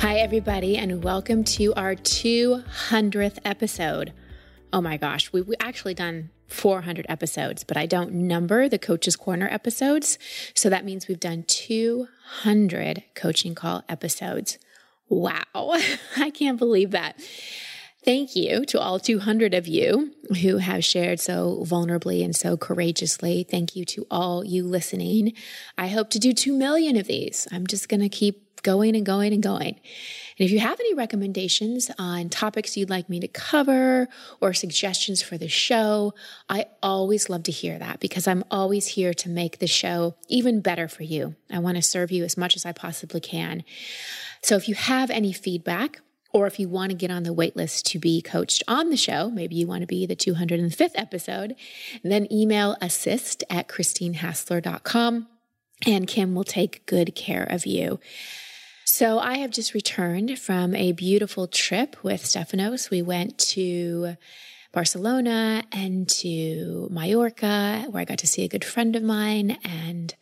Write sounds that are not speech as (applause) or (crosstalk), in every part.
Hi, everybody, and welcome to our 200th episode. Oh my gosh, we, we actually done 400 episodes, but I don't number the Coach's Corner episodes. So that means we've done 200 coaching call episodes. Wow, (laughs) I can't believe that. Thank you to all 200 of you who have shared so vulnerably and so courageously. Thank you to all you listening. I hope to do 2 million of these. I'm just going to keep going and going and going. And if you have any recommendations on topics you'd like me to cover or suggestions for the show, I always love to hear that because I'm always here to make the show even better for you. I want to serve you as much as I possibly can. So if you have any feedback, or if you want to get on the waitlist to be coached on the show, maybe you want to be the 205th episode, then email assist at christinehassler.com and Kim will take good care of you. So I have just returned from a beautiful trip with Stefanos. We went to Barcelona and to Mallorca, where I got to see a good friend of mine, and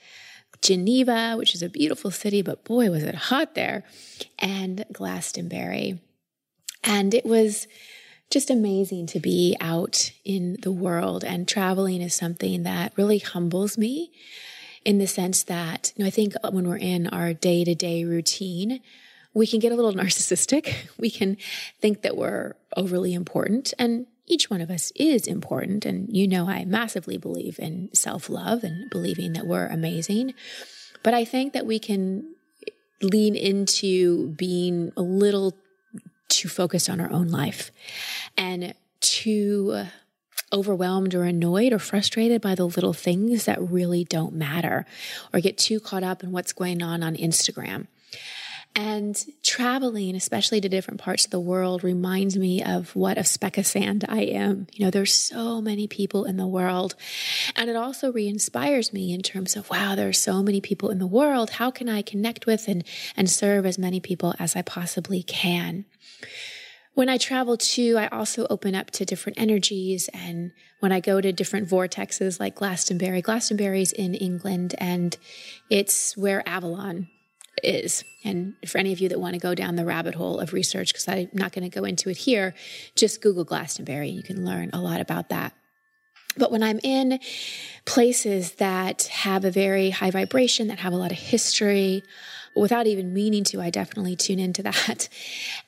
Geneva, which is a beautiful city, but boy, was it hot there, and Glastonbury. And it was just amazing to be out in the world, and traveling is something that really humbles me in the sense that you know, I think when we're in our day to day routine, we can get a little (laughs) narcissistic. We can think that we're overly important. And each one of us is important. And you know, I massively believe in self love and believing that we're amazing. But I think that we can lean into being a little too focused on our own life and too overwhelmed or annoyed or frustrated by the little things that really don't matter or get too caught up in what's going on on Instagram. And traveling, especially to different parts of the world, reminds me of what a speck of sand I am. You know, there's so many people in the world. And it also re inspires me in terms of, wow, there are so many people in the world. How can I connect with and, and serve as many people as I possibly can? When I travel too, I also open up to different energies. And when I go to different vortexes like Glastonbury, Glastonbury's in England and it's where Avalon is. And for any of you that want to go down the rabbit hole of research, because I'm not going to go into it here, just Google Glastonbury. You can learn a lot about that. But when I'm in places that have a very high vibration, that have a lot of history, without even meaning to, I definitely tune into that. (laughs)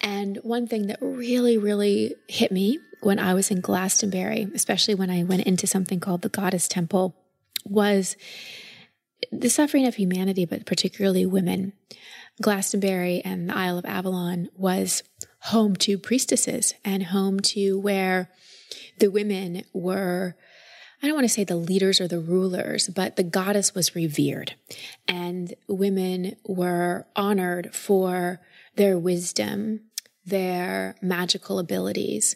And one thing that really, really hit me when I was in Glastonbury, especially when I went into something called the Goddess Temple, was the suffering of humanity, but particularly women. Glastonbury and the Isle of Avalon was home to priestesses and home to where the women were I don't want to say the leaders or the rulers, but the goddess was revered and women were honored for their wisdom, their magical abilities,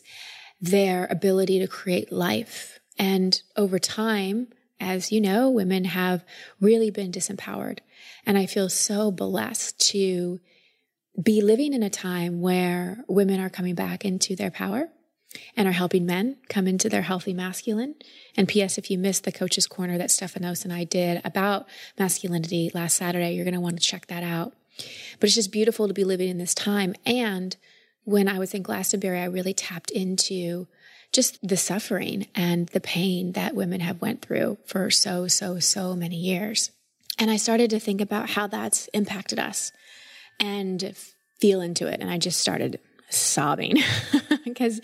their ability to create life. And over time, as you know, women have really been disempowered. And I feel so blessed to be living in a time where women are coming back into their power and are helping men come into their healthy masculine. And P.S. If you missed the coach's corner that Stefanos and I did about masculinity last Saturday, you're going to want to check that out. But it's just beautiful to be living in this time. And when I was in Glastonbury, I really tapped into just the suffering and the pain that women have went through for so, so, so many years. And I started to think about how that's impacted us and feel into it. And I just started sobbing (laughs) because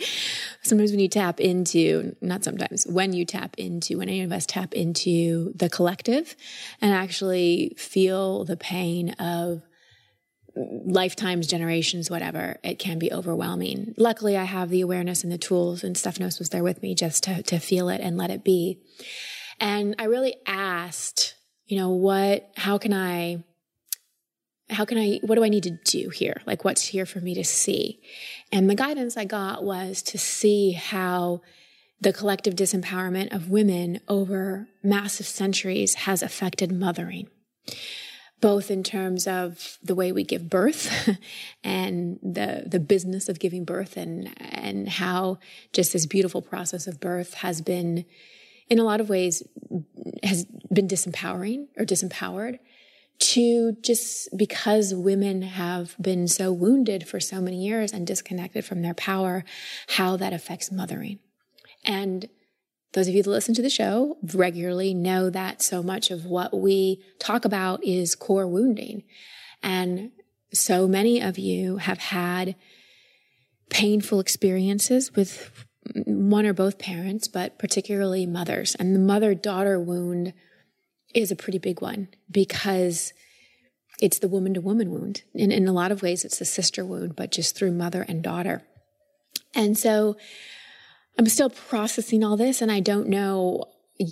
sometimes when you tap into, not sometimes, when you tap into, when any of us tap into the collective and actually feel the pain of lifetimes, generations, whatever, it can be overwhelming. Luckily, I have the awareness and the tools, and Stefanos was there with me just to, to feel it and let it be. And I really asked you know, what, how can I, how can I, what do I need to do here? Like, what's here for me to see? And the guidance I got was to see how the collective disempowerment of women over massive centuries has affected mothering both in terms of the way we give birth (laughs) and the the business of giving birth and and how just this beautiful process of birth has been in a lot of ways has been disempowering or disempowered to just because women have been so wounded for so many years and disconnected from their power how that affects mothering and those of you that listen to the show regularly know that so much of what we talk about is core wounding. And so many of you have had painful experiences with one or both parents, but particularly mothers. And the mother daughter wound is a pretty big one because it's the woman to woman wound. In, in a lot of ways, it's the sister wound, but just through mother and daughter. And so I'm still processing all this and I don't know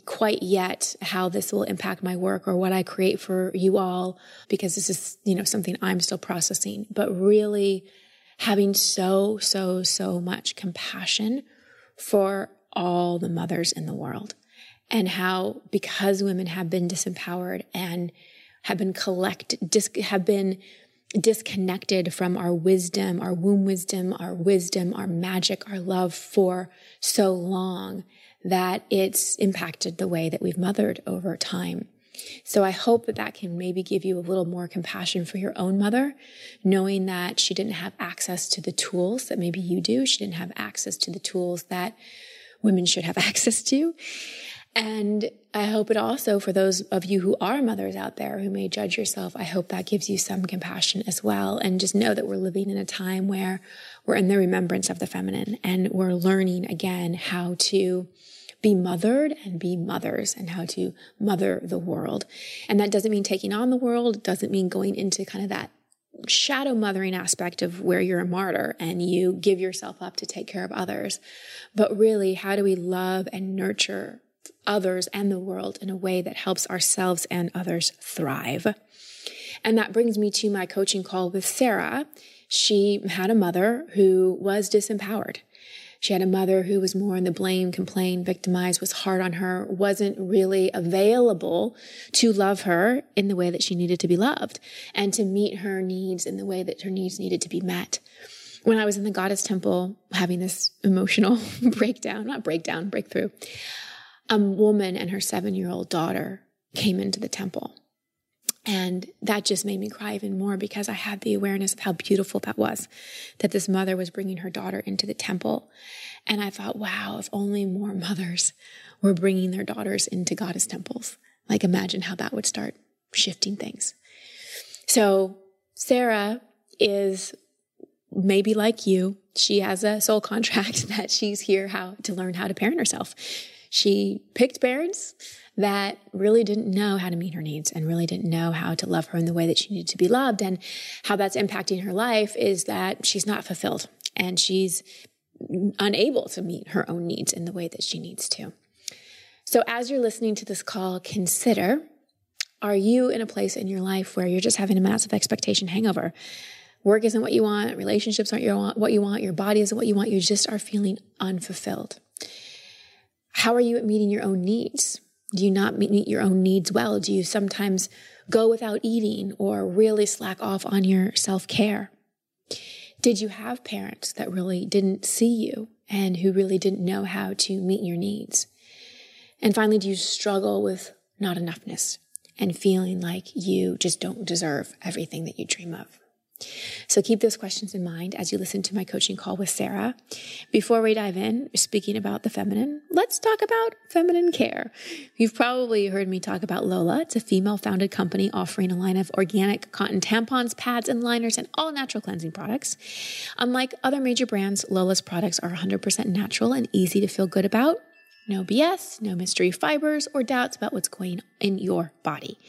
quite yet how this will impact my work or what I create for you all because this is, you know, something I'm still processing, but really having so, so, so much compassion for all the mothers in the world and how because women have been disempowered and have been collect dis, have been disconnected from our wisdom, our womb wisdom, our wisdom, our magic, our love for so long that it's impacted the way that we've mothered over time. So I hope that that can maybe give you a little more compassion for your own mother, knowing that she didn't have access to the tools that maybe you do. She didn't have access to the tools that women should have (laughs) access to. And I hope it also, for those of you who are mothers out there who may judge yourself, I hope that gives you some compassion as well. And just know that we're living in a time where we're in the remembrance of the feminine and we're learning again how to be mothered and be mothers and how to mother the world. And that doesn't mean taking on the world, doesn't mean going into kind of that shadow mothering aspect of where you're a martyr and you give yourself up to take care of others. But really, how do we love and nurture others and the world in a way that helps ourselves and others thrive. And that brings me to my coaching call with Sarah. She had a mother who was disempowered. She had a mother who was more in the blame, complain, victimize, was hard on her, wasn't really available to love her in the way that she needed to be loved and to meet her needs in the way that her needs needed to be met. When I was in the goddess temple having this emotional (laughs) breakdown, not breakdown, breakthrough, a woman and her seven year old daughter came into the temple. And that just made me cry even more because I had the awareness of how beautiful that was that this mother was bringing her daughter into the temple. And I thought, wow, if only more (laughs) mothers were bringing their daughters into goddess temples. Like, imagine how that would start shifting things. So, Sarah is maybe like you. She has a soul (laughs) contract that she's here how to learn how to parent herself. She picked parents that really didn't know how to meet her needs and really didn't know how to love her in the way that she needed to be loved. And how that's impacting her life is that she's not fulfilled and she's unable to meet her own needs in the way that she needs to. So, as you're listening to this call, consider are you in a place in your life where you're just having a massive expectation hangover? Work isn't what you want, relationships aren't your, what you want, your body isn't what you want, you just are feeling unfulfilled. How are you at meeting your own needs? Do you not meet your own needs well? Do you sometimes go without eating or really slack off on your self care? Did you have parents that really didn't see you and who really didn't know how to meet your needs? And finally, do you struggle with not enoughness and feeling like you just don't deserve everything that you dream of? So keep those questions in mind as you listen to my coaching call with Sarah. Before we dive in, speaking about the feminine, let's talk about feminine care. You've probably heard me talk about Lola. It's a female founded company offering a line of organic cotton tampons, pads, and liners, and all natural cleansing products. Unlike other major brands, Lola's products are 100% natural and easy to feel good about No BS, no mystery fibers or doubts about what's going in your body.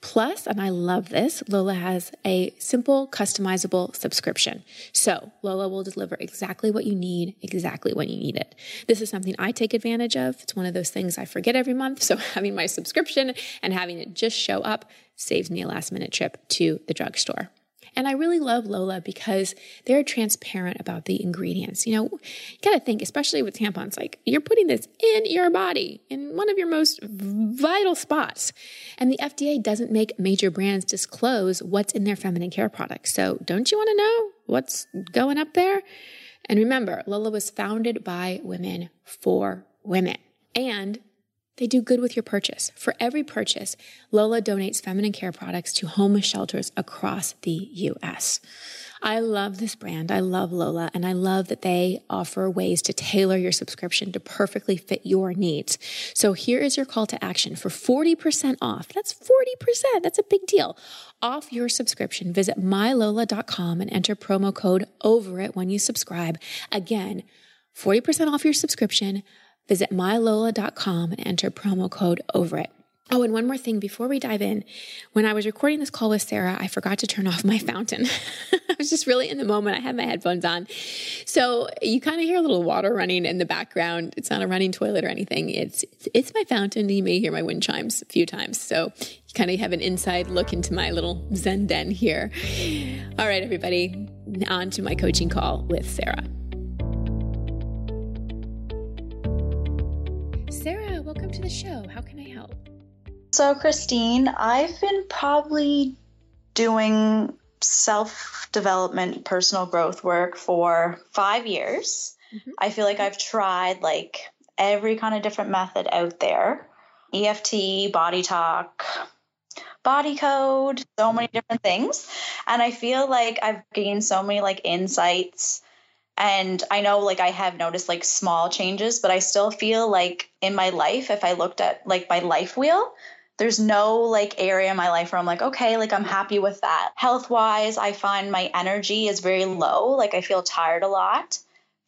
Plus, and I love this, Lola has a simple, customizable subscription. So Lola will deliver exactly what you need, exactly when you need it. This is something I take advantage of. It's one of those things I forget every month. So (laughs) having my subscription and having it just show up saves me a last minute trip to the drugstore. And I really love Lola because they're transparent about the ingredients. You know, you got to think, especially with tampons, like you're putting this in your body in one of your most vital spots. And the FDA doesn't make major brands disclose what's in their feminine care products. So don't you want to know what's going up there? And remember, Lola was founded by women for women. And they do good with your purchase. For every purchase, Lola donates feminine care products to homeless shelters across the US. I love this brand. I love Lola, and I love that they offer ways to tailor your subscription to perfectly fit your needs. So here is your call to action for 40% off. That's 40%. That's a big deal. Off your subscription, visit mylola.com and enter promo code over it when you subscribe. Again, 40% off your subscription Visit mylola.com and enter promo code over it. Oh, and one more thing before we dive in. When I was recording this call with Sarah, I forgot to turn off my fountain. (laughs) I was just really in the moment. I had my headphones on. So you kind of hear a little water running in the background. It's not a running toilet or anything. It's it's my fountain. You may hear my wind chimes a few times. So you kind of have an inside look into my little Zen den here. All right, everybody, on to my coaching call with Sarah. Welcome to the show. How can I help? So, Christine, I've been probably doing self development, personal growth work for five years. Mm-hmm. I feel like I've tried like every kind of different method out there EFT, body talk, body code, so many different things. And I feel like I've gained so many like insights and I know like I have noticed like small changes, but I still feel like in my life, if I looked at like my life wheel, there's no like area in my life where I'm like, okay, like I'm happy with that. Health wise, I find my energy is very low. Like I feel tired a lot.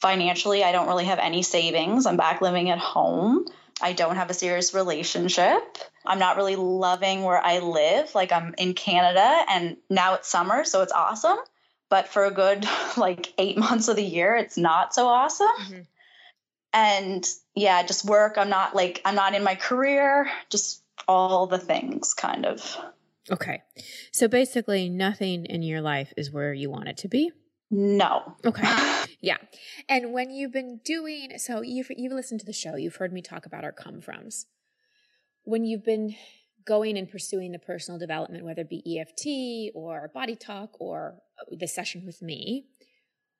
Financially, I don't really have any savings. I'm back living at home. I don't have a serious relationship. I'm not really loving where I live. Like I'm in Canada and now it's summer, so it's awesome but for a good (laughs) like eight months of the year, it's not so awesome. Mm-hmm. And yeah, just work. I'm not like, I'm not in my career, just all the things kind of. Okay. So basically, nothing in your life is where you want it to be? No. Okay. (laughs) yeah. And when you've been doing, so you've, you've listened to the show, you've heard me talk about our come froms. When you've been going and pursuing the personal development, whether it be EFT or body talk or the session with me,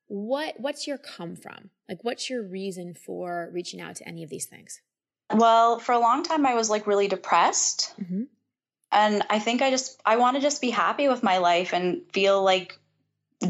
what what's your come from? Like what's your reason for reaching out to any of these things? Well, for a long time I was like really depressed. Mm-hmm. And I think I just I want to just be happy with my life and feel like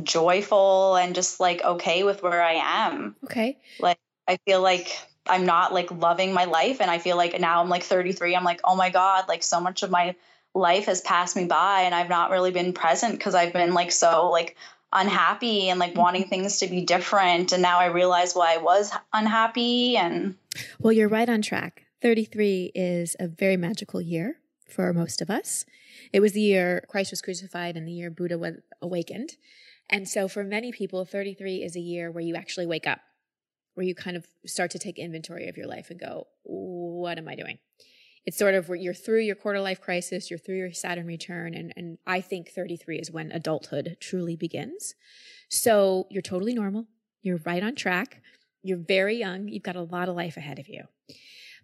joyful and just like okay with where I am. Okay. Like I feel like I'm not like loving my life. And I feel like now I'm like 33. I'm like, oh my God, like so much of my life has passed me by and I've not really been present because I've been like so like unhappy and like wanting mm-hmm. things to be different. And now I realize why I was unhappy. And well, you're right on track. 33 is a very magical year for most of us. It was the year Christ was crucified and the year Buddha was awakened. And so for many people, 33 is a year where you actually wake up where you kind of start to take inventory of your life and go, what am I doing? It's sort of where you're through your quarter life crisis, you're through your Saturn return, and, and I think 33 is when adulthood truly begins. So you're totally normal. You're right on track. You're very young. You've got a lot of life ahead of you.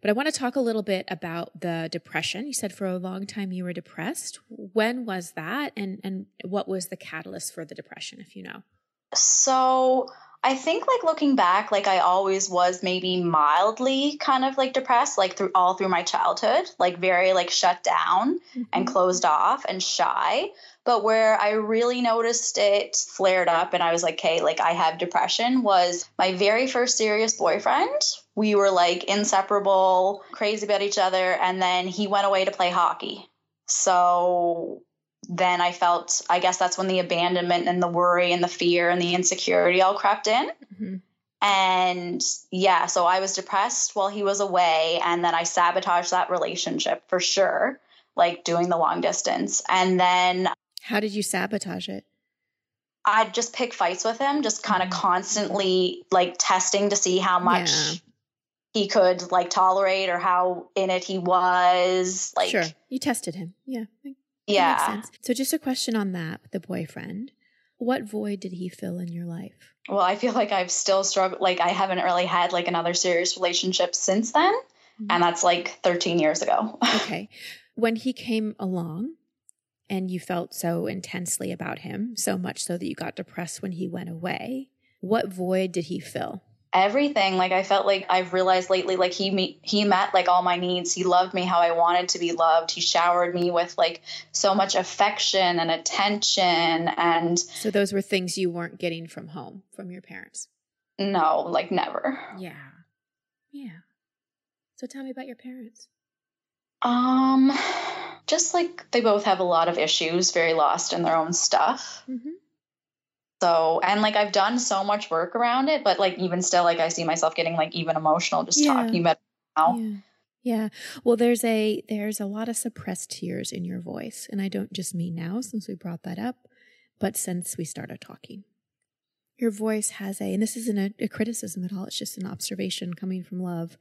But I want to talk a little bit about the depression. You said for a long time you were depressed. When was that? And, and what was the catalyst for the depression, if you know? So I think like looking back, like I always was maybe mildly kind of like depressed, like through all through my childhood, like very like shut down mm-hmm. and closed off and shy. But where I really noticed it flared up and I was like, okay, like I have depression was my very first serious boyfriend. We were like inseparable, crazy about each other. And then he went away to play hockey. So then I felt, I guess that's when the abandonment and the worry and the fear and the insecurity all crept in. Mm-hmm. And yeah, so I was depressed while he was away. And then I sabotaged that relationship for sure, like doing the long distance. And then. How did you sabotage it? I'd just pick fights with him, just kind of mm-hmm. constantly like testing to see how much yeah. he could like tolerate or how in it he was. Like, sure, you tested him. Yeah. Yeah. So, just a question on that with the boyfriend. What void did he fill in your life? Well, I feel like I've still struggled. Like, I haven't really had like another serious relationship since then. Mm-hmm. And that's like 13 years ago. (laughs) okay. When he came along, and you felt so intensely about him, so much so that you got depressed when he went away. What void did he fill? Everything. Like I felt like I've realized lately, like he me- he met like all my needs. He loved me how I wanted to be loved. He showered me with like so much affection and attention. And so those were things you weren't getting from home from your parents. No, like never. Yeah, yeah. So tell me about your parents. Um, just like they both have a lot of issues, very lost in their own stuff. Mm-hmm. So, and like I've done so much work around it, but like even still, like I see myself getting like even emotional just yeah. talking about now. Yeah. Yeah. Well, there's a there's a lot of suppressed tears in your voice, and I don't just mean now since we brought that up, but since we started talking. Your voice has a, and this isn't a, a criticism at all. It's just an observation coming from love.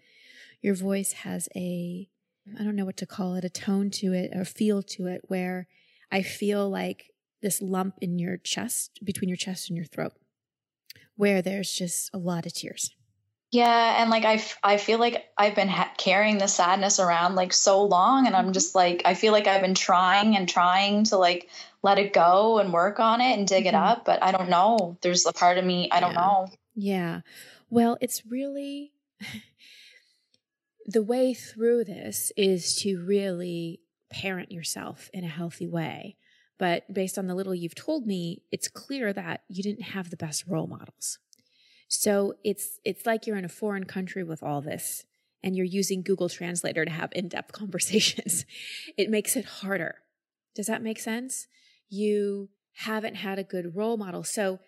Your voice has a I don't know what to call it, a tone to it, a feel to it, where I feel like this lump in your chest, between your chest and your throat, where there's just a lot of tears. Yeah, and like I, f- I feel like I've been ha- carrying the sadness around like so long, and I'm mm-hmm. just like I feel like I've been trying and trying to like let it go and work on it and dig mm-hmm. it up, but I don't know. There's a part of me I don't know. Yeah, well, it's really (laughs) the way through this is to really parent yourself in a healthy way. But based on the little you've told me, it's clear that you didn't have the best role models. So it's it's like you're in a foreign country with all this and you're using Google Translator to have in-depth (laughs) conversations. it makes it harder. Does that make sense? You haven't had a good role model. So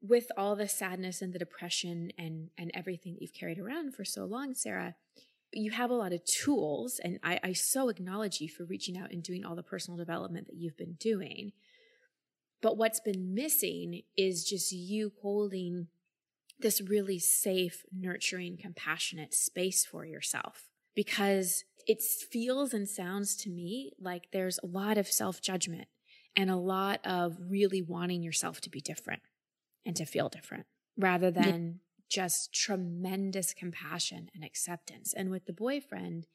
with all the sadness and the depression and and everything that you've carried around for so long, Sarah, you have a lot of tools, and I, I so acknowledge you for reaching out and doing all the personal development that you've been doing. But what's been missing is just you holding this really safe, nurturing, compassionate space for yourself because it feels and sounds to me like there's a lot of self judgment and a lot of really wanting yourself to be different and to feel different rather than just tremendous compassion and acceptance. And with the boyfriend,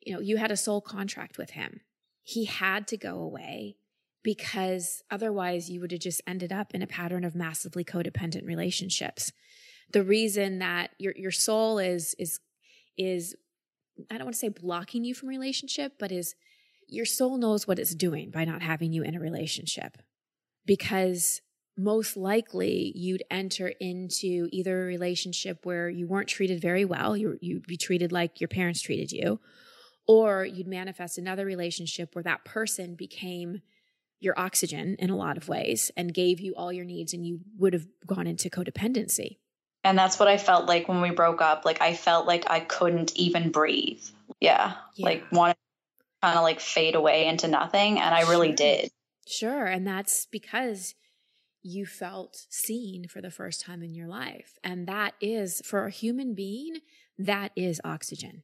you know, you had a soul contract with him. He had to go away because otherwise you would have just ended up in a pattern of massively codependent relationships. The reason that your your soul is is is I don't want to say blocking you from relationship, but is your soul knows what it's doing by not having you in a relationship because most likely you'd enter into either a relationship where you weren't treated very well, you, you'd be treated like your parents treated you, or you'd manifest another relationship where that person became your oxygen in a lot of ways and gave you all your needs and you would have gone into codependency. And that's what I felt like when we broke up. Like I felt like I couldn't even breathe. Yeah. yeah. Like wanted to kind of like fade away into nothing. And I really did. Sure. And that's because you felt seen for the first time in your life. And that is, for a human being, that is oxygen.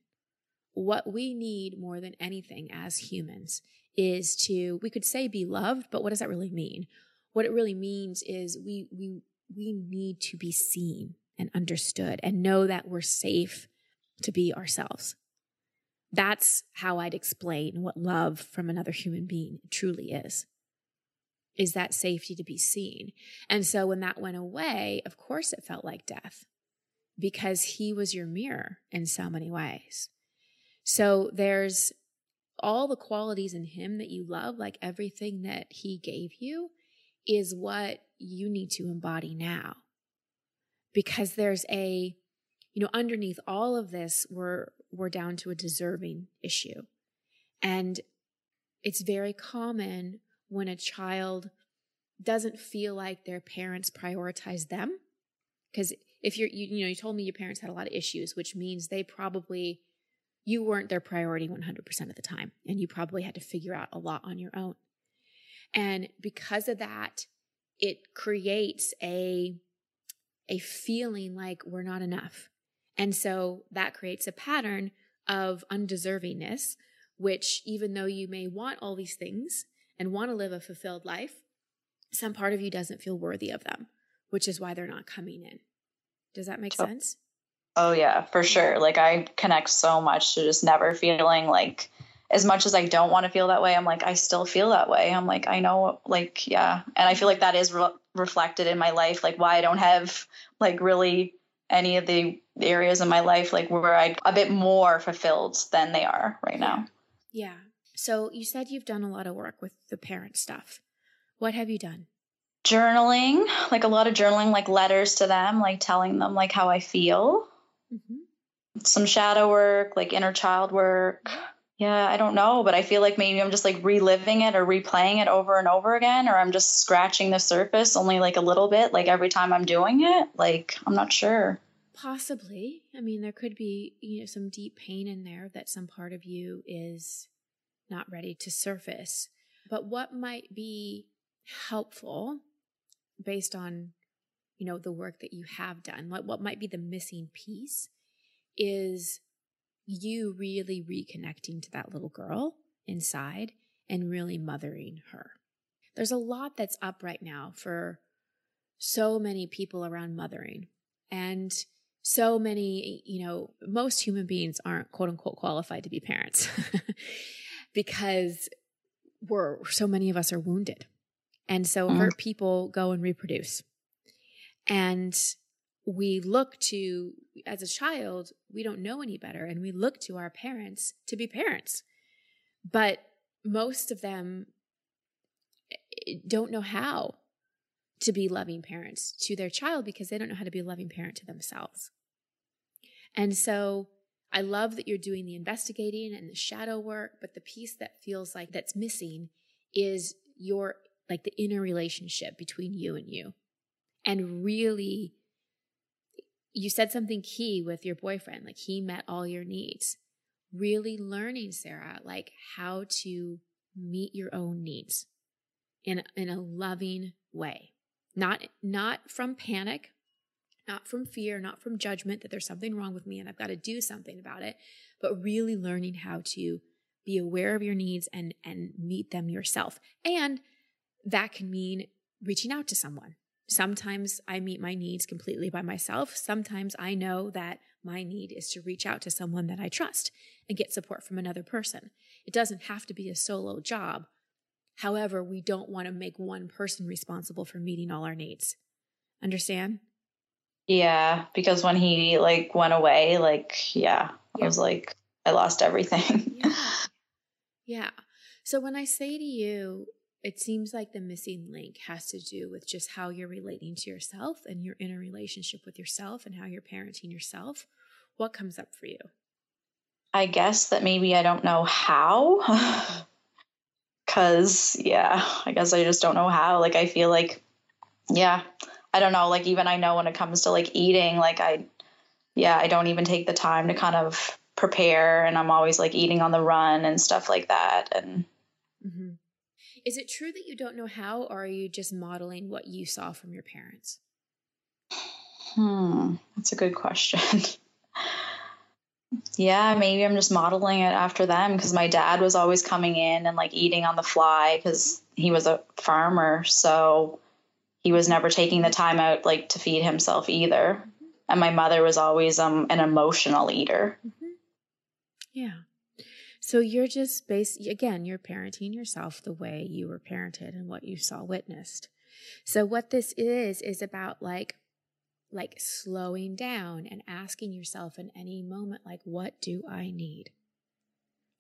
What we need more than anything as humans is to, we could say be loved, but what does that really mean? What it really means is we, we, we need to be seen and understood and know that we're safe to be ourselves. That's how I'd explain what love from another human being truly is is that safety to be seen. And so when that went away, of course it felt like death because he was your mirror in so many ways. So there's all the qualities in him that you love, like everything that he gave you, is what you need to embody now. Because there's a, you know, underneath all of this, we're we're down to a deserving issue. And it's very common when a child doesn't feel like their parents prioritize them because if you're, you, you know, you told me your parents had a lot of issues, which means they probably, you weren't their priority 100% of the time. And you probably had to figure out a lot on your own. And because of that, it creates a, a feeling like we're not enough. And so that creates a pattern of undeservingness, which even though you may want all these things and want to live a fulfilled life, some part of you doesn't feel worthy of them, which is why they're not coming in. Does that make oh. sense? Oh, yeah, for sure. Like I connect so much to just never feeling like, as much as I don't want to feel that way, I'm like, I still feel that way. I'm like, I know, like, yeah. And I feel like that is re- reflected in my life, like why I don't have like really any of the areas in my life like where I'm a bit more fulfilled than they are right now. Yeah. So you said you've done a lot of work with the parent stuff. What have you done? Journaling, like a lot of journaling, like letters to them, like telling them like how I feel. Mm-hmm. Some shadow work, like inner child work. Yeah, I don't know, but I feel like maybe I'm just like reliving it or replaying it over and over again, or I'm just scratching the surface only like a little bit, like every time I'm doing it. Like, I'm not sure. Possibly. I mean, there could be, you know, some deep pain in there that some part of you is not ready to surface. But what might be helpful based on, you know, the work that you have done, what, what might be the missing piece is you really reconnecting to that little girl inside and really mothering her. There's a lot that's up right now for so many people around mothering. And so many, you know, most human beings aren't quote unquote qualified to be parents (laughs) because we're so many of us are wounded. And so mm-hmm. hurt people go and reproduce. And we look to, as a child, we don't know any better, and we look to our parents to be parents. But most of them eh, don't know how to be loving parents to their child because they don't know how to be a loving parent to themselves. And so I love that you're doing the investigating and the shadow work, but the piece that feels like that's missing is your like the inner relationship between you and you. And really you said something key with your boyfriend, like he met all your needs. Really learning, Sarah, like how to meet your own needs in, in a loving way. Not, not from panic, not from fear, not from judgment that there's something wrong with me and I've got to do something about it, but really learning how to be aware of your needs and, and meet them yourself. And that can mean reaching out to someone, Sometimes I meet my needs completely by myself. Sometimes I know that my need is to reach out to someone that I trust and get support from another person. It doesn't have to be a solo job. However, we don't want to make one person responsible for meeting all our needs. Understand? Yeah, because when he like went away, like yeah, yeah. I was like I lost everything. (laughs) yeah. yeah. So when I say to you, it seems like the missing link has to do with just how you're relating to yourself and your inner relationship with yourself and how you're parenting yourself. What comes up for you? I guess that maybe I don't know how. (laughs) (laughs) Cause yeah, I guess I just don't know how. Like I feel like, yeah, I don't know. Like even I know when it comes to like eating, like I, yeah, I don't even take the time to kind of prepare, and I'm always like eating on the run and stuff like that. And mm-hmm. Is it true that you don't know how, or are you just modeling what you saw from your parents? Hmm, that's a good question. (laughs) yeah, maybe I'm just modeling it after them because my dad was always coming in and like eating on the fly because he was a farmer. So he was never taking the time out like to feed himself either. And my mother was always um, an emotional eater. Mm-hmm. Yeah. So you're just based, again, you're parenting yourself the way you were parented and what you saw witnessed. So what this is, is about like, like slowing down and asking yourself in any moment, like, what do I need?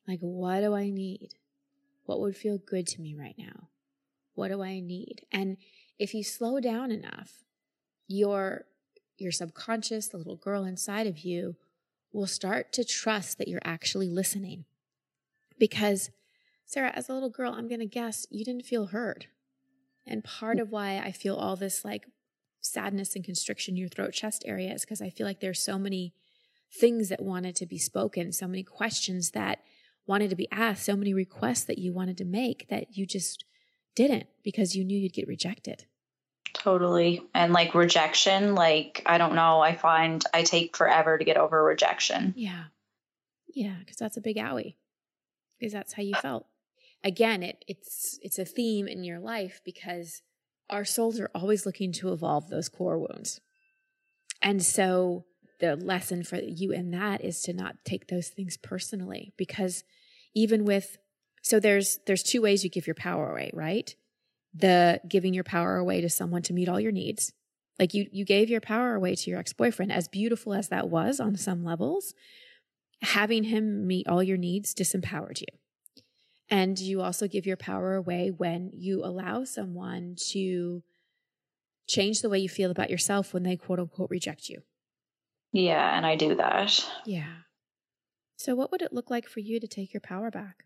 Like, what do I need? What would feel good to me right now? What do I need? And if you slow down enough, your, your subconscious, the little girl inside of you, will start to trust that you're actually listening. Because, Sarah, as a little girl, I'm going to guess you didn't feel heard. And part mm. of why I feel all this like sadness and constriction in your throat chest area is because I feel like there's so many things that wanted to be spoken, so many questions that wanted to be asked, so many requests that you wanted to make that you just didn't because you knew you'd get rejected. Totally. And like rejection, like, I don't know, I find I take forever to get over rejection. Yeah. Yeah. Cause that's a big owie. Because that's how you uh, felt. Again, it, it's, it's a theme in your life because our souls are always looking to evolve those core wounds. And so the lesson for you in that is to not take those things personally because even with so there's there's two ways you give your power away, right? The giving your power away to someone to meet all your needs. Like you you gave your power away to your ex-boyfriend as beautiful as that was on some levels, having him meet all your needs disempowered you. And you also give your power away when you allow someone to change the way you feel about yourself when they quote unquote reject you. Yeah, and I do that. Yeah. So, what would it look like for you to take your power back?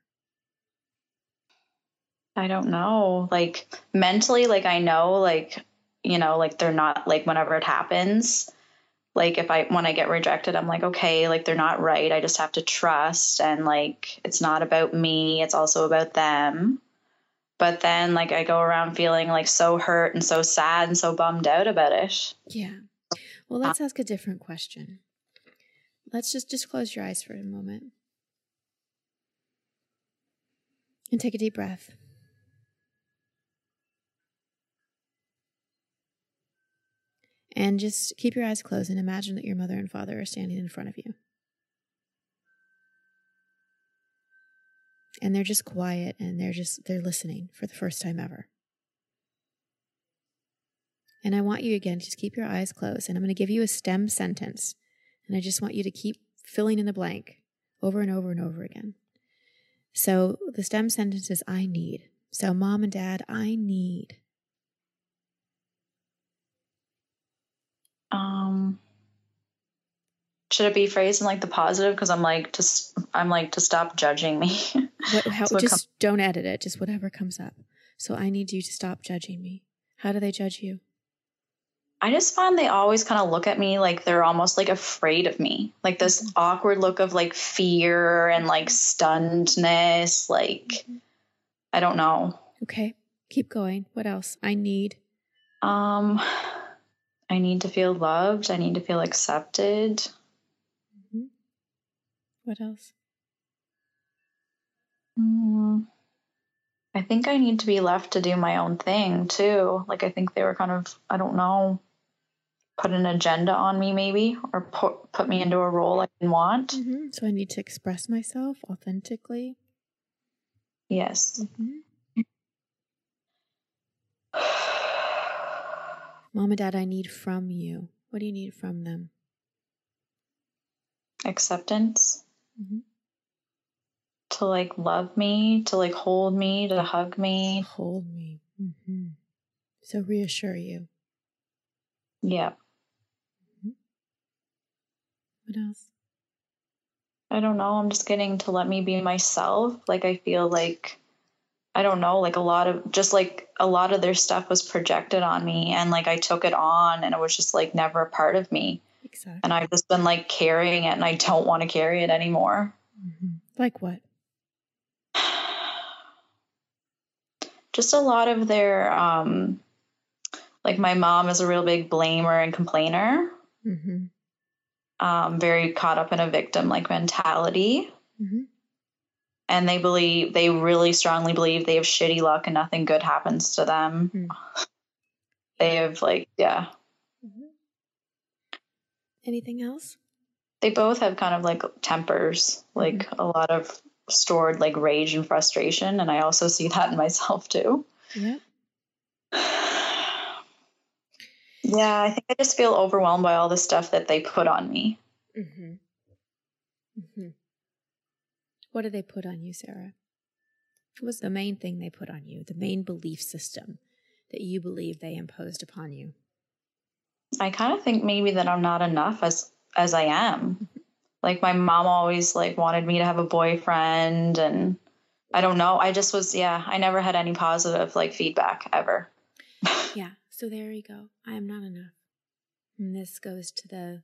I don't know. Like mentally, like I know, like, you know, like they're not like whenever it happens, like if I when I get rejected, I'm like, okay, like they're not right. I just have to trust and like it's not about me, it's also about them. But then like I go around feeling like so hurt and so sad and so bummed out about it. Yeah. Well, let's ask a different question. Let's just just close your eyes for a moment. And take a deep breath. And just keep your eyes closed and imagine that your mother and father are standing in front of you. And they're just quiet and they're just they're listening for the first time ever. And I want you again, just keep your eyes closed. And I'm going to give you a stem sentence. And I just want you to keep filling in the blank over and over and over again. So the stem sentence is I need. So, mom and dad, I need. Should it be phrased in like the positive? Because I'm like, just I'm like to stop judging me. What, (laughs) how, so just com- don't edit it. Just whatever comes up. So I need you to stop judging me. How do they judge you? I just find they always kind of look at me like they're almost like afraid of me. Like this mm-hmm. awkward look of like fear and like stunnedness. Like, mm-hmm. I don't know. Okay. Keep going. What else? I need. Um, I need to feel loved. I need to feel accepted. What else? Mm, I think I need to be left to do my own thing too. Like, I think they were kind of, I don't know put an agenda on me maybe or put put me into a role I didn't want. Mm-hmm. So I need to express myself authentically. Yes. Mm-hmm. (sighs) Mom and dad, I need from you. What do you need from them? Acceptance. Mm-hmm. To like love me, to like hold me, to hug me. Hold me. Mm-hmm. So reassure you. Yeah. What else? I don't know. I'm just getting to let me be myself. Like I feel like I don't know, like a lot of just like a lot of their stuff was projected on me and like I took it on and it was just like never a part of me. Exactly. And I've just been like carrying it and I don't want to carry it anymore. Mm-hmm. Like what? (sighs) Just a lot of their um like my mom is a real big blamer and complainer. Mm-hmm um, very caught up in a victim like mentality. Mm-hmm. And they believe, they really strongly believe they have shitty luck and nothing good happens to them. Mm-hmm. (sighs) They have, like, yeah. Mm-hmm. Anything else? They both have kind of like tempers, like mm-hmm. a lot of stored like rage and frustration. And I also see (laughs) that in myself too. Yeah. (sighs) Yeah, I think I just feel overwhelmed by all the stuff that they put on me. Mm-hmm. Mm-hmm. What did they put on you, Sarah? What was the main thing they put on you? The main belief system that you believe they imposed upon you? I kind of think maybe that I'm not enough as as I am. Like my mom always like wanted me to have a boyfriend and I don't know. I just was yeah, I never had any positive like feedback ever. (laughs) yeah. So there you go. I am not enough. And this goes to the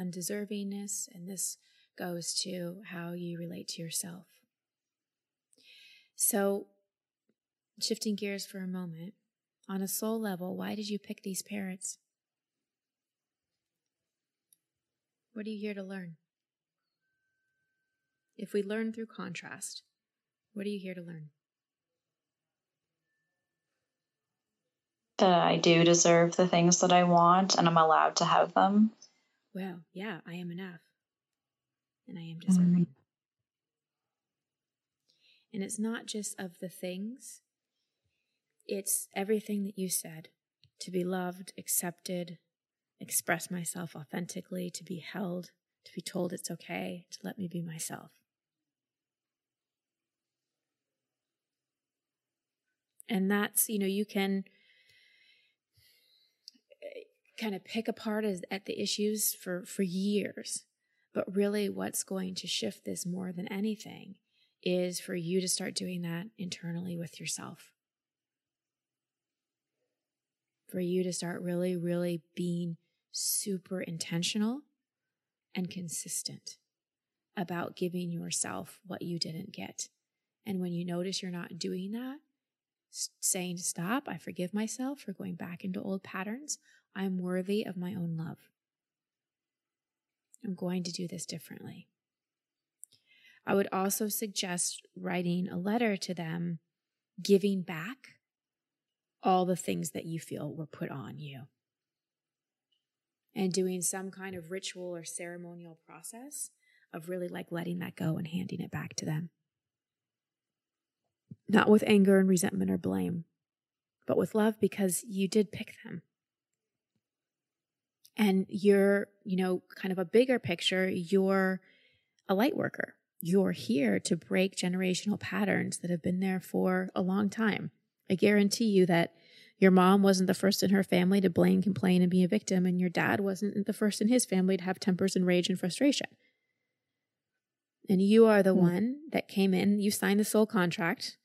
undeservingness, and this goes to how you relate to yourself. So, shifting gears for a moment, on a soul level, why did you pick these parents? What are you here to learn? If we learn through contrast, what are you here to learn? That I do deserve the things that I want and I'm allowed to have them. Well, yeah, I am enough. And I am deserving. Mm-hmm. And it's not just of the things, it's everything that you said to be loved, accepted, express myself authentically, to be held, to be told it's okay, to let me be myself. And that's, you know, you can eh, kind of pick apart as, at the issues for, for years. But really, what's going to shift this more than anything is for you to start doing that internally with yourself. For you to start really, really being super intentional and consistent about giving yourself what you didn't get. And when you notice you're not doing that, saying, Stop, I forgive myself for going back into old patterns. I'm worthy of my own love. I'm going to do this differently. I would also suggest writing a letter to them, giving back all the things that you feel were put on you and doing some kind of ritual or ceremonial process of really like letting that go and handing it back to them. Not with anger and resentment or blame, but with love because you did pick them. And you're, you know, kind of a bigger picture, you're a light worker. You're here to break generational patterns that have been there for a long time. I guarantee you that your mom wasn't the first in her family to blame, complain, and be a victim, and your dad wasn't the first in his family to have tempers and rage and frustration. And you are the mm. one that came in, you signed the soul contract.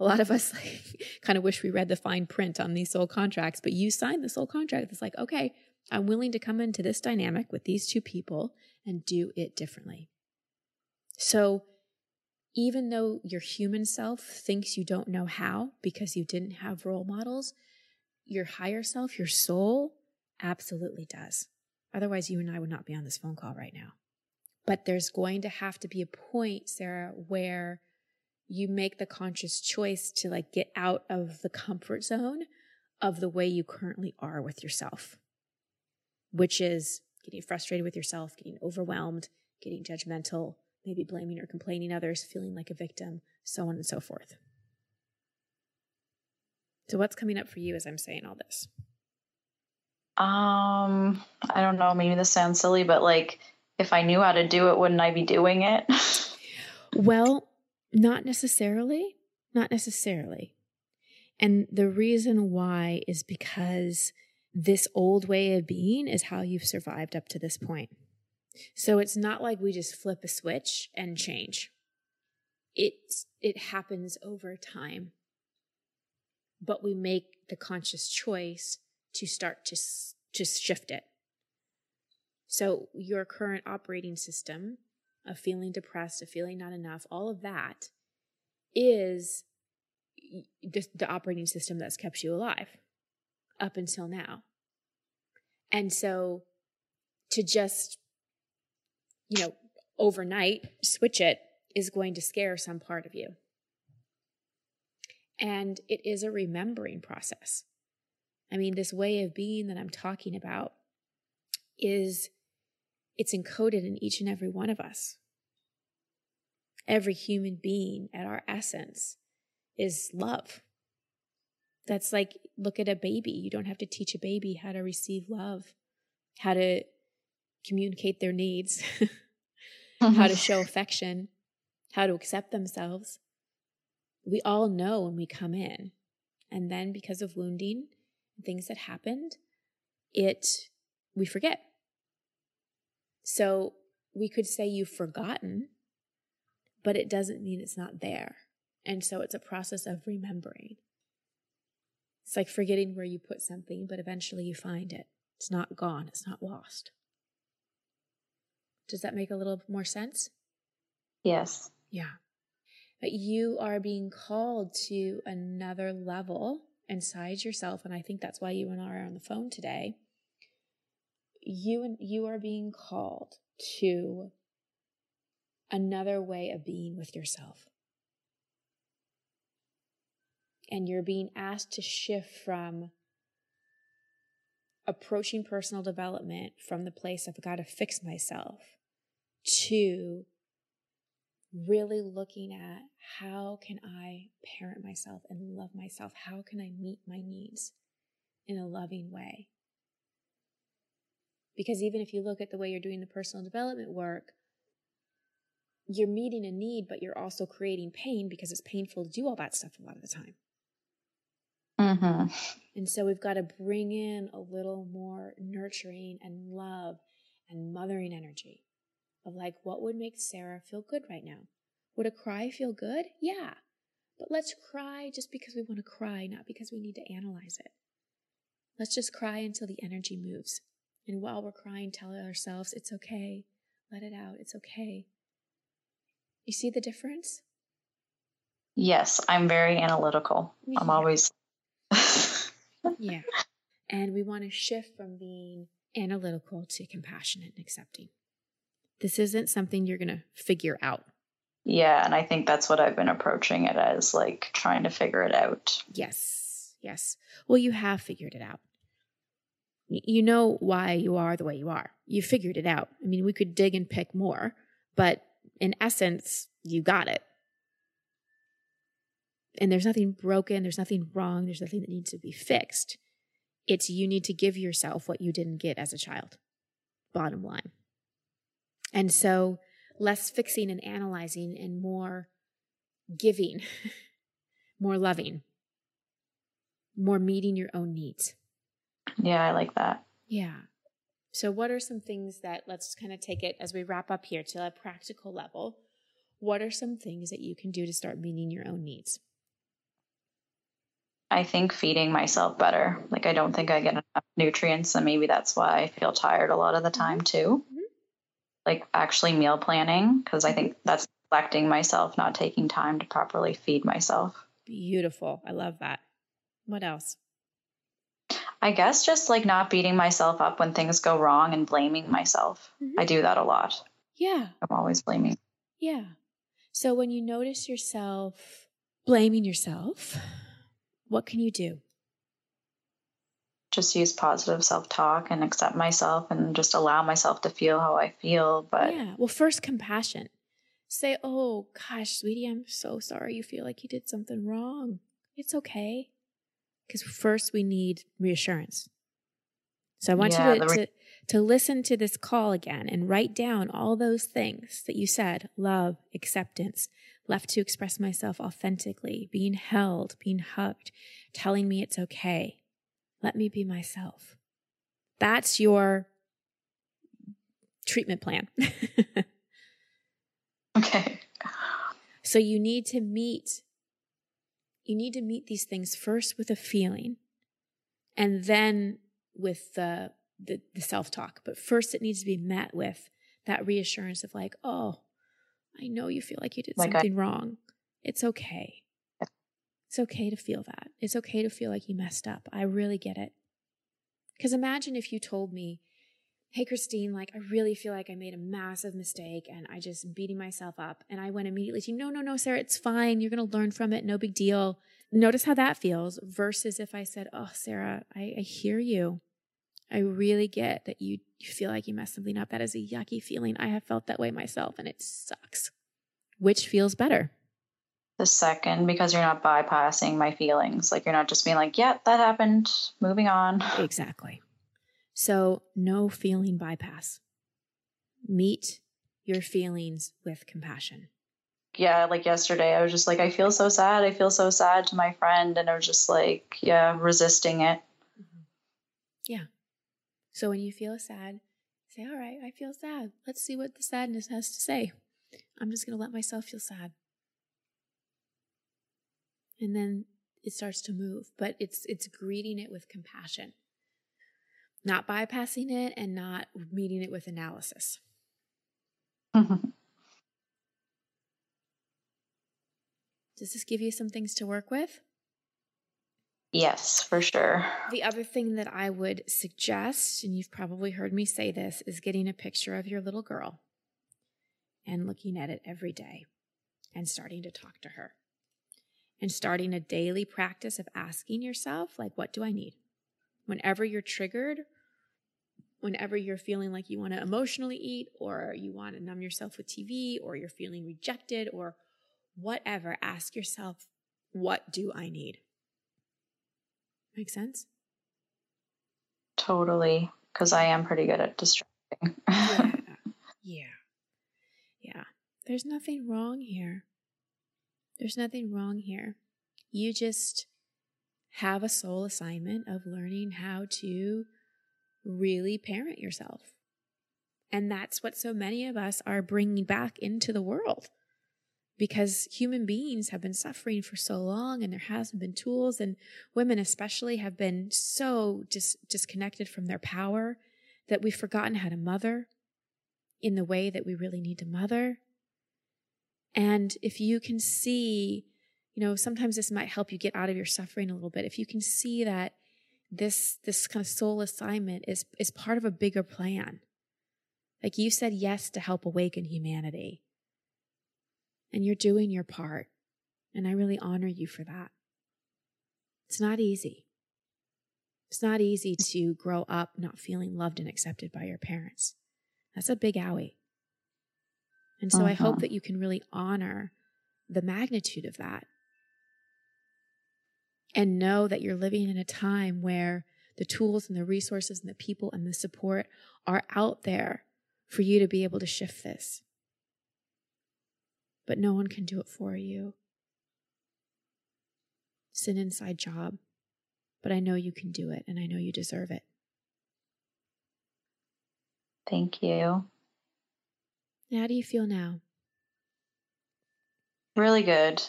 A lot of us (laughs) like, kind of wish we read the fine print on these soul contracts, but you signed the soul contract. It's like, okay, I'm willing to come into this dynamic with these two people and do it differently. So, even though your human self thinks you don't know how because you didn't have role models, your higher self, your soul, absolutely does. Otherwise, you and I would not be on this phone call right now. But there's going to have to be a point, Sarah, where you make the conscious choice to like get out of the comfort zone of the way you currently are with yourself, which is getting frustrated with yourself, getting overwhelmed, getting judgmental, maybe blaming or complaining others, feeling like a victim, so on and so forth. So what's coming up for you as I'm saying all this? Um, I don't know, maybe this sounds silly, but like if I knew how to do it, wouldn't I be doing it? (laughs) well, not necessarily. Not necessarily. And the reason why is because this old way of being is how you've survived up to this point. So it's not like we just flip a switch and change. It it happens over time but we make the conscious choice to start to, to shift it. So, your current operating system of feeling depressed, of feeling not enough, all of that is the, the operating system that's kept you alive up until now. And so, to just, you know, overnight switch it is going to scare some part of you. And it is a remembering process. I mean, this way of being that I'm talking about is it's encoded in each and every one of us. Every human being at our essence is love. That's like, look at a baby. You don't have to teach a baby how to receive love, how to communicate their needs, (laughs) how to mm-hmm. show affection, how to accept themselves we all know when we come in. And then because of wounding, things that happened, it we forget. So we could say you've forgotten, but it doesn't mean it's not there. And so it's a process of remembering. It's like forgetting where you put something, but eventually you find it. It's not gone, it's not lost. Does that make a little more sense? Yes. Yeah. But you are being called to another level inside yourself. And I think that's why you and I are on the phone today. You and you are being called to another way of being with yourself. And you're being asked to shift from approaching personal development from the place of got to fix myself to really looking at how can I parent myself and love myself? How can I meet my needs in a loving way? Because even if you look at the way you're doing the personal development work, you're meeting a need, but you're also creating pain because it's painful to do all that stuff a lot of the time. Mm-hmm. And so we've got to bring in a little more nurturing and love and mothering energy of like, what would make Sarah feel good right now? Would a cry feel good? Yeah. But let's cry just because we want to cry, not because we need to analyze it. Let's just cry until the energy moves. And while we're crying, tell ourselves, it's okay. Let it out. It's okay. You see the difference? Yes, I'm very analytical. Yeah. I'm always. (laughs) yeah. And we want to shift from being analytical to compassionate and accepting. This isn't something you're going to figure out. Yeah, and I think that's what I've been approaching it as like trying to figure it out. Yes. Yes. Well, you have figured it out. You know why you are the way you are. You figured it out. I mean, we could dig and pick more, but in essence, you got it. And there's nothing broken, there's nothing wrong, there's nothing that needs to be fixed. It's you need to give yourself what you didn't get as a child. Bottom line. And so, less fixing and analyzing and more giving, (laughs) more loving, more meeting your own needs. Yeah, I like that. Yeah. So, what are some things that, let's kind of take it as we wrap up here to a practical level. What are some things that you can do to start meeting your own needs? I think feeding myself better. Like, I don't think I get enough nutrients, and maybe that's why I feel tired a lot of the time, mm-hmm. too. Mm-hmm. Like, actually, meal planning, because I think that's neglecting myself, not taking time to properly feed myself. Beautiful. I love that. What else? I guess just like not beating myself up when things go wrong and blaming myself. Mm-hmm. I do that a lot. Yeah. I'm always blaming. Yeah. So when you notice yourself blaming yourself, what can you do? Just use positive self talk and accept myself and just allow myself to feel how I feel. But yeah, well, first, compassion. Say, oh gosh, sweetie, I'm so sorry you feel like you did something wrong. It's okay. Because first we need reassurance. So I want yeah, you to, re- to, to listen to this call again and write down all those things that you said love, acceptance, left to express myself authentically, being held, being hugged, telling me it's okay. Let me be myself. That's your treatment plan. (laughs) okay. So you need to meet you need to meet these things first with a feeling and then with the, the, the self talk. But first, it needs to be met with that reassurance of, like, oh, I know you feel like you did like something I- wrong. It's okay. It's okay to feel that. It's okay to feel like you messed up. I really get it. Because imagine if you told me, hey, Christine, like, I really feel like I made a massive mistake and I just beating myself up. And I went immediately to, no, no, no, Sarah, it's fine. You're going to learn from it. No big deal. Notice how that feels versus if I said, oh, Sarah, I, I hear you. I really get that you, you feel like you messed something up. That is a yucky feeling. I have felt that way myself and it sucks. Which feels better? The second, because you're not bypassing my feelings. Like you're not just being like, yeah, that happened, moving on. (laughs) Exactly. So, no feeling bypass. Meet your feelings with compassion. Yeah, like yesterday, I was just like, I feel so sad. I feel so sad to my friend. And I was just like, yeah, resisting it. Mm-hmm. Yeah. So, when you feel sad, say, All right, I feel sad. Let's see what the sadness has to say. I'm just going to let myself feel sad. And then it starts to move, but it's it's greeting it with compassion. Not bypassing it and not meeting it with analysis. Mm-hmm. (laughs) Does this give you some things to work with? Yes, for sure. The other thing that I would suggest, and you've probably heard me say this, is getting a picture of your little girl and looking at it every day and starting to talk to her and starting a daily practice of asking yourself, like, what do I need? Whenever you're triggered, whenever you're feeling like you want to emotionally eat or you want to numb yourself with TV or you're feeling rejected or whatever, ask yourself, what do I need? Make sense? Totally, because I am pretty good at distracting. (laughs) yeah. yeah. Yeah. There's nothing wrong here. There's nothing wrong here. You just have a soul assignment of learning how to really parent yourself. And that's what so many of us are bringing back into the world because human beings have been suffering for so long and there hasn't been tools and women especially have been so dis- disconnected from their power that we've forgotten how to mother in the way that we really need to mother and if you can see you know sometimes this might help you get out of your suffering a little bit if you can see that this this kind of soul assignment is is part of a bigger plan like you said yes to help awaken humanity and you're doing your part. And I really honor you for that. It's not easy. It's not easy to grow up not feeling loved and accepted by your parents. That's a big owie. And so uh-huh. I hope that you can really honor the magnitude of that and know that you're living in a time where the tools and the resources and the people and the support are out there for you to be able to shift this but no one can do it for you. It's an inside job, but I know you can do it and I know you deserve it. Thank you. How do you feel now? Really good.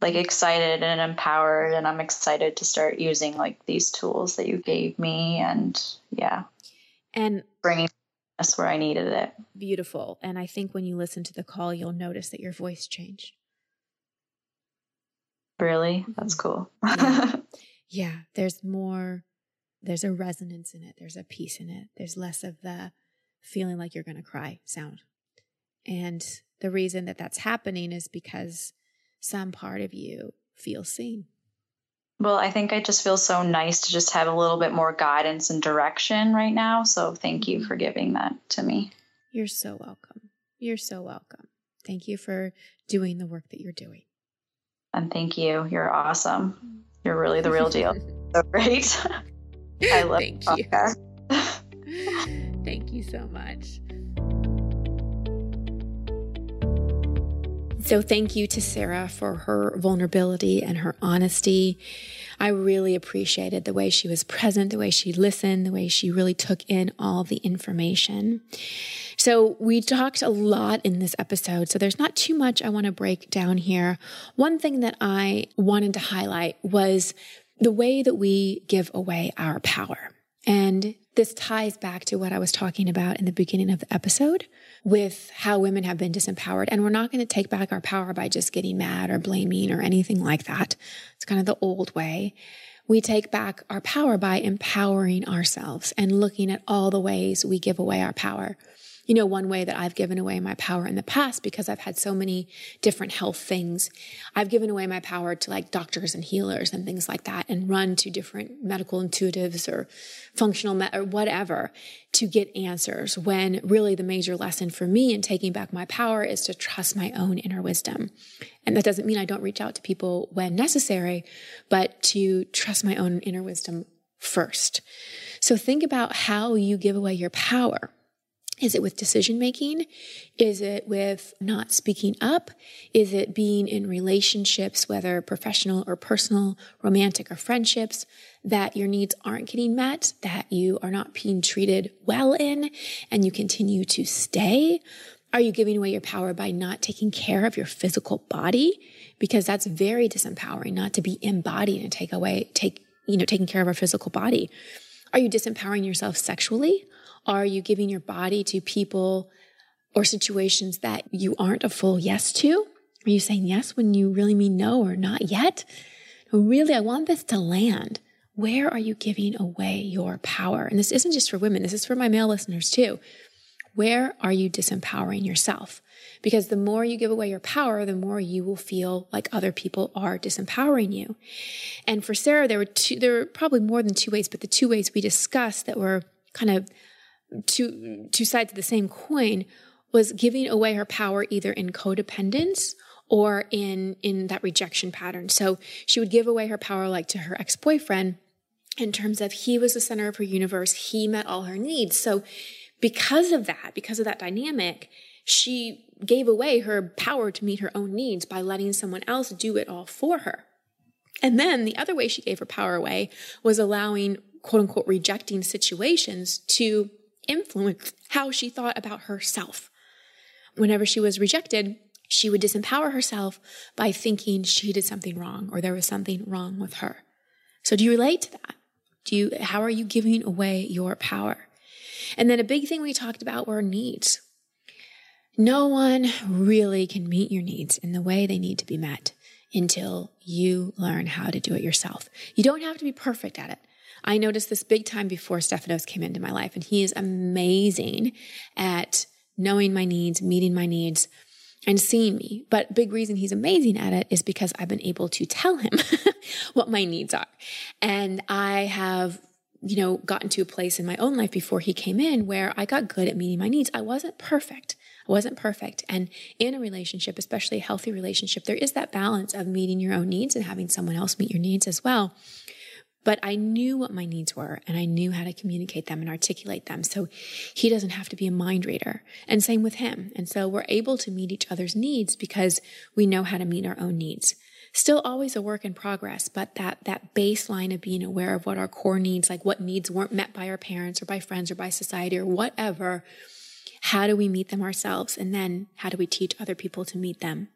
Like excited and empowered and I'm excited to start using like these tools that you gave me and yeah. And bringing us where I needed it. Beautiful. And I think when you listen to the call, you'll notice that your voice changed. Really? That's mm-hmm. cool. yeah. (laughs) yeah. There's more, there's a resonance in it, there's a peace in it, there's less of the feeling like you're going to cry sound. And the reason that that's happening is because some part of you feels seen. Well, I think I just feel so nice to just have a little bit more guidance and direction right now. So thank you for giving that to me. You're so welcome. You're so welcome. Thank you for doing the work that you're doing. And thank you. You're awesome. You're really the real deal. (laughs) so great. (laughs) I love thank you. (laughs) thank you so much. So, thank you to Sarah for her vulnerability and her honesty. I really appreciated the way she was present, the way she listened, the way she really took in all the information. So, we talked a lot in this episode, so there's not too much I want to break down here. One thing that I wanted to highlight was the way that we give away our power. And this ties back to what I was talking about in the beginning of the episode with how women have been disempowered. And we're not going to take back our power by just getting mad or blaming or anything like that. It's kind of the old way. We take back our power by empowering ourselves and looking at all the ways we give away our power you know, one way that I've given away my power in the past because I've had so many different health things. I've given away my power to like doctors and healers and things like that and run to different medical intuitives or functional me- or whatever to get answers when really the major lesson for me in taking back my power is to trust my own inner wisdom. And that doesn't mean I don't reach out to people when necessary, but to trust my own inner wisdom first. So think about how you give away your power. Is it with decision making? Is it with not speaking up? Is it being in relationships, whether professional or personal, romantic or friendships, that your needs aren't getting met, that you are not being treated well in, and you continue to stay? Are you giving away your power by not taking care of your physical body? Because that's very disempowering not to be embodied and take away, take, you know, taking care of our physical body. Are you disempowering yourself sexually? Are you giving your body to people or situations that you aren't a full yes to? Are you saying yes when you really mean no or not yet? really, I want this to land. Where are you giving away your power? And this isn't just for women, this is for my male listeners too. Where are you disempowering yourself? Because the more you give away your power, the more you will feel like other people are disempowering you. And for Sarah, there were two, there were probably more than two ways, but the two ways we discussed that were kind of two, two sides of the same coin was giving away her power either in codependence or in in that rejection pattern. So she would give away her power like to her ex-boyfriend in terms of he was the center of her universe, he met all her needs. So because of that, because of that dynamic, she gave away her power to meet her own needs by letting someone else do it all for her. And then the other way she gave her power away was allowing quote unquote rejecting situations to influence how she thought about herself. Whenever she was rejected, she would disempower herself by thinking she did something wrong or there was something wrong with her. So do you relate to that? Do you, how are you giving away your power? And then a big thing we talked about were needs. No one really can meet your needs in the way they need to be met until you learn how to do it yourself. You don't have to be perfect at it. I noticed this big time before Stephanos came into my life, and he is amazing at knowing my needs, meeting my needs, and seeing me. But big reason he's amazing at it is because I've been able to tell him (laughs) what my needs are. And I have, you know, gotten to a place in my own life before he came in where I got good at meeting my needs. I wasn't perfect. I wasn't perfect. And in a relationship, especially a healthy relationship, there is that balance of meeting your own needs and having someone else meet your needs as well. But I knew what my needs were and I knew how to communicate them and articulate them. So he doesn't have to be a mind reader. And same with him. And so we're able to meet each other's needs because we know how to meet our own needs. Still always a work in progress, but that, that baseline of being aware of what our core needs, like what needs weren't met by our parents or by friends or by society or whatever, how do we meet them ourselves? And then how do we teach other people to meet them?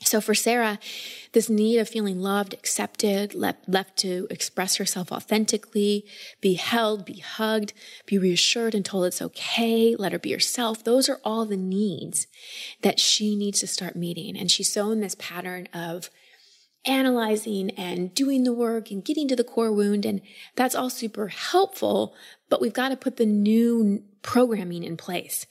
So for Sarah, this need of feeling loved, accepted, left, left to express herself authentically, be held, be hugged, be reassured and told it's okay, let her be herself. Those are all the needs that she needs to start meeting. And she's so in this pattern of analyzing and doing the work and getting to the core wound. And that's all super helpful, but we've got to put the new programming in place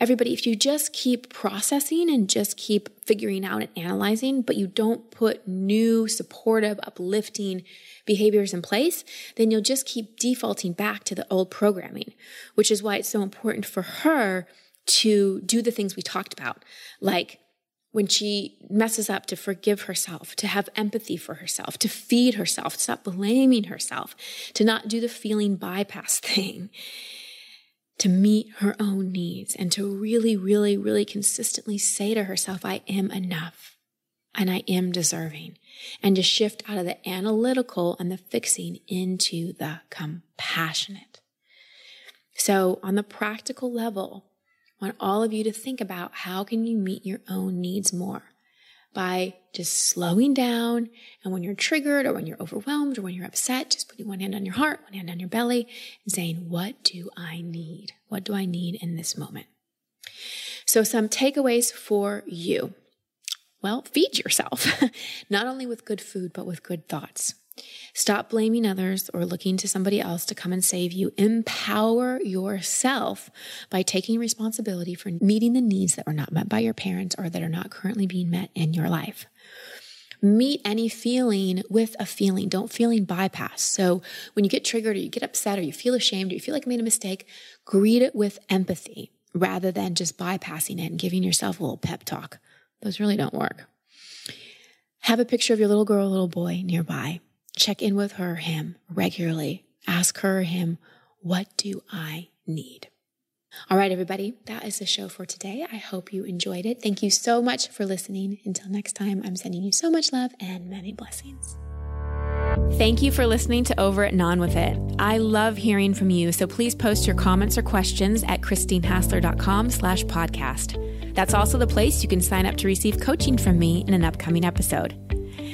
everybody, if you just keep processing and just keep figuring out and analyzing, but you don't put new supportive, uplifting behaviors in place, then you'll just keep defaulting back to the old programming, which is why it's so important for her to do the things we talked about, like when she messes up to forgive herself, to have empathy for herself, to feed herself, to stop blaming herself, to not do the feeling bypass (laughs) thing to meet her own needs and to really, really, really consistently say to herself, I am enough and I am deserving. And to shift out of the analytical and the fixing into the compassionate. So on the practical level, I want all of you to think about how can you meet your own needs more? By just slowing down. And when you're triggered or when you're overwhelmed or when you're upset, just putting one hand on your heart, one hand on your belly, and saying, What do I need? What do I need in this moment? So, some takeaways for you. Well, feed yourself, (laughs) not only with good food, but with good thoughts. Stop blaming others or looking to somebody else to come and save you. Empower yourself by taking responsibility for meeting the needs that were not met by your parents or that are not currently being met in your life. Meet any feeling with a feeling. Don't feeling bypass. So when you get triggered or you get upset or you feel ashamed or you feel like you made a mistake, greet it with empathy rather than just bypassing it and giving yourself a little pep talk. Those really don't work. Have a picture of your little girl, little boy nearby check in with her or him regularly. Ask her or him, what do I need? All right, everybody, that is the show for today. I hope you enjoyed it. Thank you so much for listening. Until next time, I'm sending you so much love and many blessings. Thank you for listening to Over It and On With It. I love hearing from you, so please post your comments or questions at christinehassler.com slash podcast. That's also the place you can sign up to receive coaching from me in an upcoming episode.